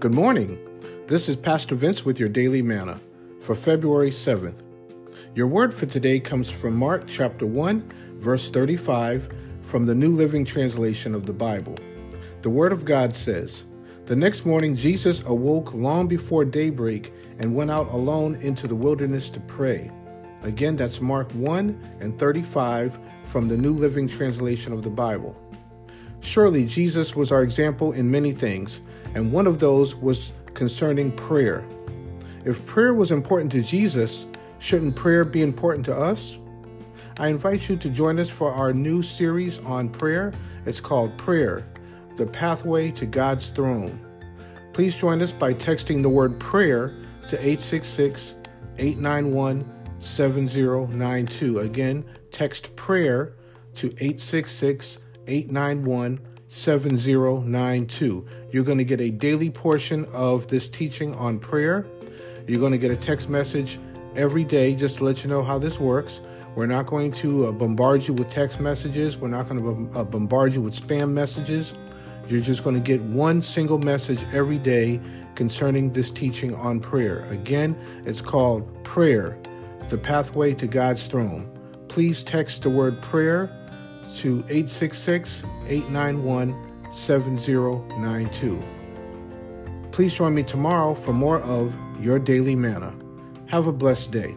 Good morning. This is Pastor Vince with your daily manna for February 7th. Your word for today comes from Mark chapter 1, verse 35 from the New Living Translation of the Bible. The word of God says, The next morning Jesus awoke long before daybreak and went out alone into the wilderness to pray. Again, that's Mark 1 and 35 from the New Living Translation of the Bible. Surely Jesus was our example in many things, and one of those was concerning prayer. If prayer was important to Jesus, shouldn't prayer be important to us? I invite you to join us for our new series on prayer. It's called Prayer, the Pathway to God's Throne. Please join us by texting the word prayer to 866 891 7092. Again, text prayer to 866 891 7092. You're going to get a daily portion of this teaching on prayer. You're going to get a text message every day just to let you know how this works. We're not going to uh, bombard you with text messages. We're not going to uh, bombard you with spam messages. You're just going to get one single message every day concerning this teaching on prayer. Again, it's called Prayer, the Pathway to God's Throne. Please text the word prayer to 866 891 7092. Please join me tomorrow for more of Your Daily Manna. Have a blessed day.